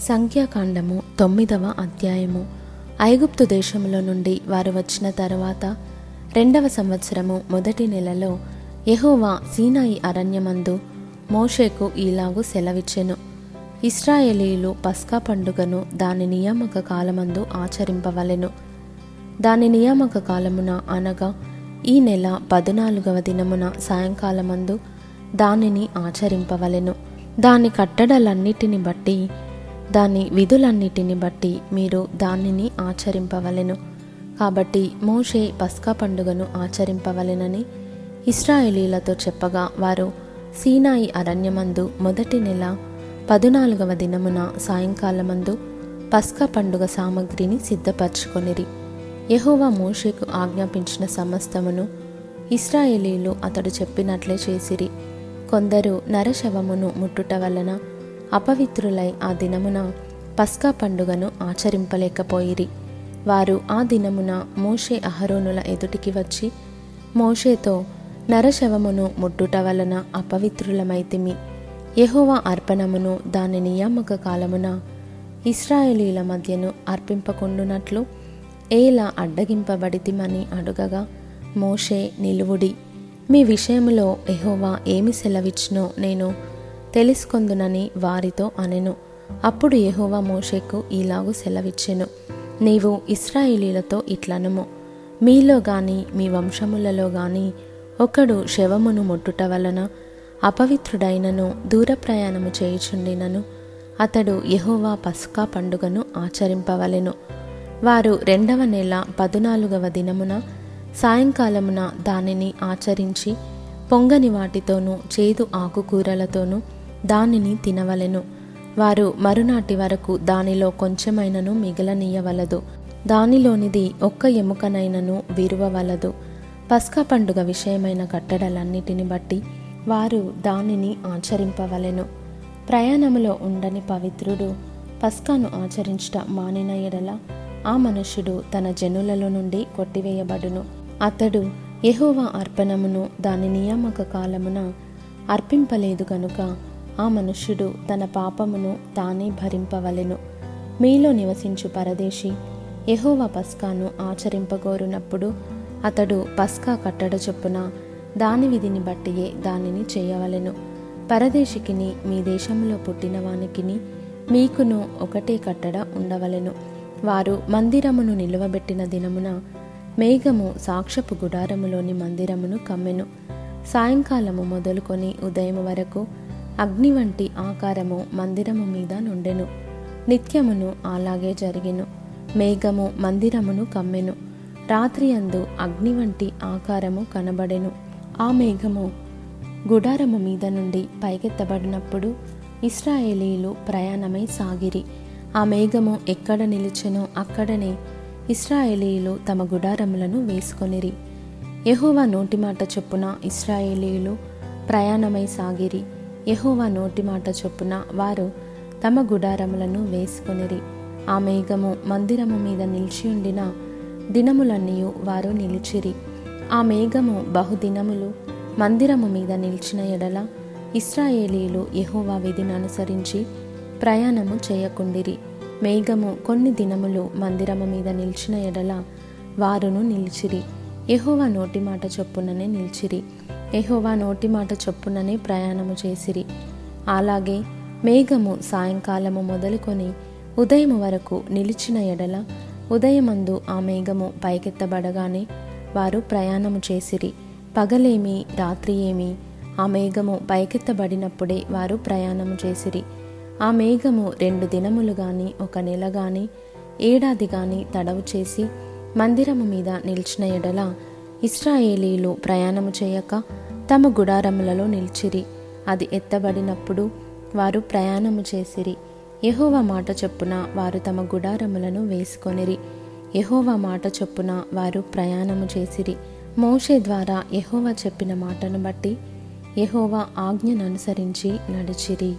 సంఖ్యాకాండము తొమ్మిదవ అధ్యాయము. ఐగుప్తు దేశములో నుండి వారు వచ్చిన తర్వాత రెండవ సంవత్సరము మొదటి నెలలో యెహోవా సీనాయి అరణ్యమందు మోషేకు ఈలాగు సెలవిచ్చెను. ఇస్రాయేలీలు పస్కా పండుగను దాని నియామక కాలమందు ఆచరింపవలెను. దాని నియామక కాలమున అనగా ఈ నెల పద్నాలుగవ దినమున సాయంకాలమందు దానిని ఆచరింపవలెను. దాని కట్టడలన్నిటిని బట్టి దాని విధులన్నిటిని బట్టి మీరు దానిని ఆచరింపవలెను. కాబట్టి మోషే పస్కా పండుగను ఆచరింపవలెనని ఇస్రాయేలీలతో చెప్పగా వారు సీనాయి అరణ్యమందు మొదటి నెల పదునాలుగవ దినమున సాయంకాలమందు పస్కా పండుగ సామగ్రిని సిద్ధపరచుకొనిరి. యహోవా మోషేకు ఆజ్ఞాపించిన సమస్తమును ఇస్రాయేలీలు అతడు చెప్పినట్లే చేసిరి. కొందరు నరశవమును ముట్టుట వలన అపవిత్రులై ఆ దినమున పస్కా పండుగను ఆచరింపలేకపోయిరి. వారు ఆ దినమున మోషే అహరోనుల ఎదుటికి వచ్చి మోషేతో నరశవమును ముట్టుట వలన అపవిత్రులమైతిమి. యహోవా అర్పణమును దాని నియామక కాలమున ఇస్రాయేలీల మధ్యను అర్పింపకుండునట్లు ఏలా అడ్డగింపబడితిమని అడుగగా మోషే నిలువుడి. మీ విషయంలో ఎహోవా ఏమి సెలవిచ్చినో నేను తెలుసుకొందునని వారితో అనెను. అప్పుడు యెహోవా మోషేకు ఇలాగు సెలవిచ్చెను. నీవు ఇస్రాయేలీలతో ఇట్లనుము. మీలో గాని మీ వంశములలో గాని ఒకడు శవమును ముట్టుట వలన అపవిత్రుడైనను దూర ప్రయాణము చేయుచుండినను అతడు యహోవా పస్కా పండుగను ఆచరింపవలెను. వారు రెండవ నెల పదునాలుగవ దినమున సాయంకాలమున దానిని ఆచరించి పొంగని వాటితోనూ చేదు ఆకుకూరలతోనూ దానిని తినవలెను. వారు మరునాటి వరకు దానిలో కొంచెమైనను మిగలనీయవలదు. దానిలోనిది ఒక్క ఎముకనైనను విరువవలదు. పస్కా పండుగ విషయమైన కట్టడలన్నిటిని బట్టి వారు దానిని ఆచరింపవలెను. ప్రయాణములో ఉండని పవిత్రుడు పస్కాను ఆచరించుట మానిన ఎడల ఆ మనుష్యుడు తన జనులలో నుండి కొట్టివేయబడును. అతడు ఎహోవా అర్పణమును దాని నియామక కాలమున అర్పింపలేదు గనుక ఆ మనుష్యుడు తన పాపమును తానే భరింపవలెను. మీలో నివసించు పరదేశి ఎహోవా పస్కాను ఆచరింపగోరునప్పుడు అతడు పస్కా కట్టడ చొప్పున దాని విధిని బట్టియే దానిని చేయవలెను. పరదేశికిని మీ దేశంలో పుట్టిన వానికిని మీకును ఒకటే కట్టడ ఉండవలెను. వారు మందిరమును నిలువబెట్టిన దినమున మేఘము సాక్షపు గుడారములోని మందిరమును కమ్మెను. సాయంకాలము మొదలుకొని ఉదయం వరకు అగ్ని వంటి ఆకారము మందిరము మీద నుండెను. నిత్యమును అలాగే జరిగెను. మేఘము మందిరమును కమ్మెను. రాత్రి అందు అగ్ని వంటి ఆకారము కనబడెను. ఆ మేఘము గుడారము మీద నుండి పైకెత్తబడినప్పుడు ఇస్రాయేలీలు ప్రయాణమై సాగిరి. ఆ మేఘము ఎక్కడ నిలిచెనో అక్కడనే ఇస్రాయేలీలు తమ గుడారములను వేసుకొనిరి. యెహోవా నోటి మాట చొప్పున ఇస్రాయేలీలు ప్రయాణమై సాగిరి. యహోవా నోటి మాట చొప్పున వారు తమ గుడారములను వేసుకొనిరి. ఆ మేఘము మందిరము మీద నిలిచి ఉండిన దినములన్నీ వారు నిలిచిరి. ఆ మేఘము బహుదినములు మందిరము మీద నిలిచిన ఎడల ఇస్రాయేలీలు యహోవా విధిని అనుసరించి ప్రయాణము చేయకుండిరి. మేఘము కొన్ని దినములు మందిరము మీద నిలిచిన ఎడల వారును నిలిచిరి. యహోవా నోటి మాట చొప్పుననే నిలిచిరి. ఎహోవా నోటి మాట చొప్పుననే ప్రయాణము చేసిరి. అలాగే మేఘము సాయంకాలము మొదలుకొని ఉదయం వరకు నిలిచిన ఎడల ఉదయమందు ఆ మేఘము పైకెత్తబడగానే వారు ప్రయాణము చేసిరి. పగలేమి రాత్రి ఏమి ఆ మేఘము పైకెత్తబడినప్పుడే వారు ప్రయాణము చేసిరి. ఆ మేఘము రెండు దినములు గాని ఒక నెల గాని ఏడాది గాని తడవు చేసి మందిరము మీద నిలిచిన ఎడల ఇస్రాయేలీలు ప్రయాణము చేయక తమ గుడారములలో నిలిచిరి. అది ఎత్తబడినప్పుడు వారు ప్రయాణము చేసిరి. యహోవ మాట చొప్పున వారు తమ గుడారములను వేసుకొనిరి. యహోవ మాట చొప్పున వారు ప్రయాణము చేసిరి. మోషే ద్వారా యహోవ చెప్పిన మాటను బట్టి యహోవ ఆజ్ఞను అనుసరించి నడిచిరి.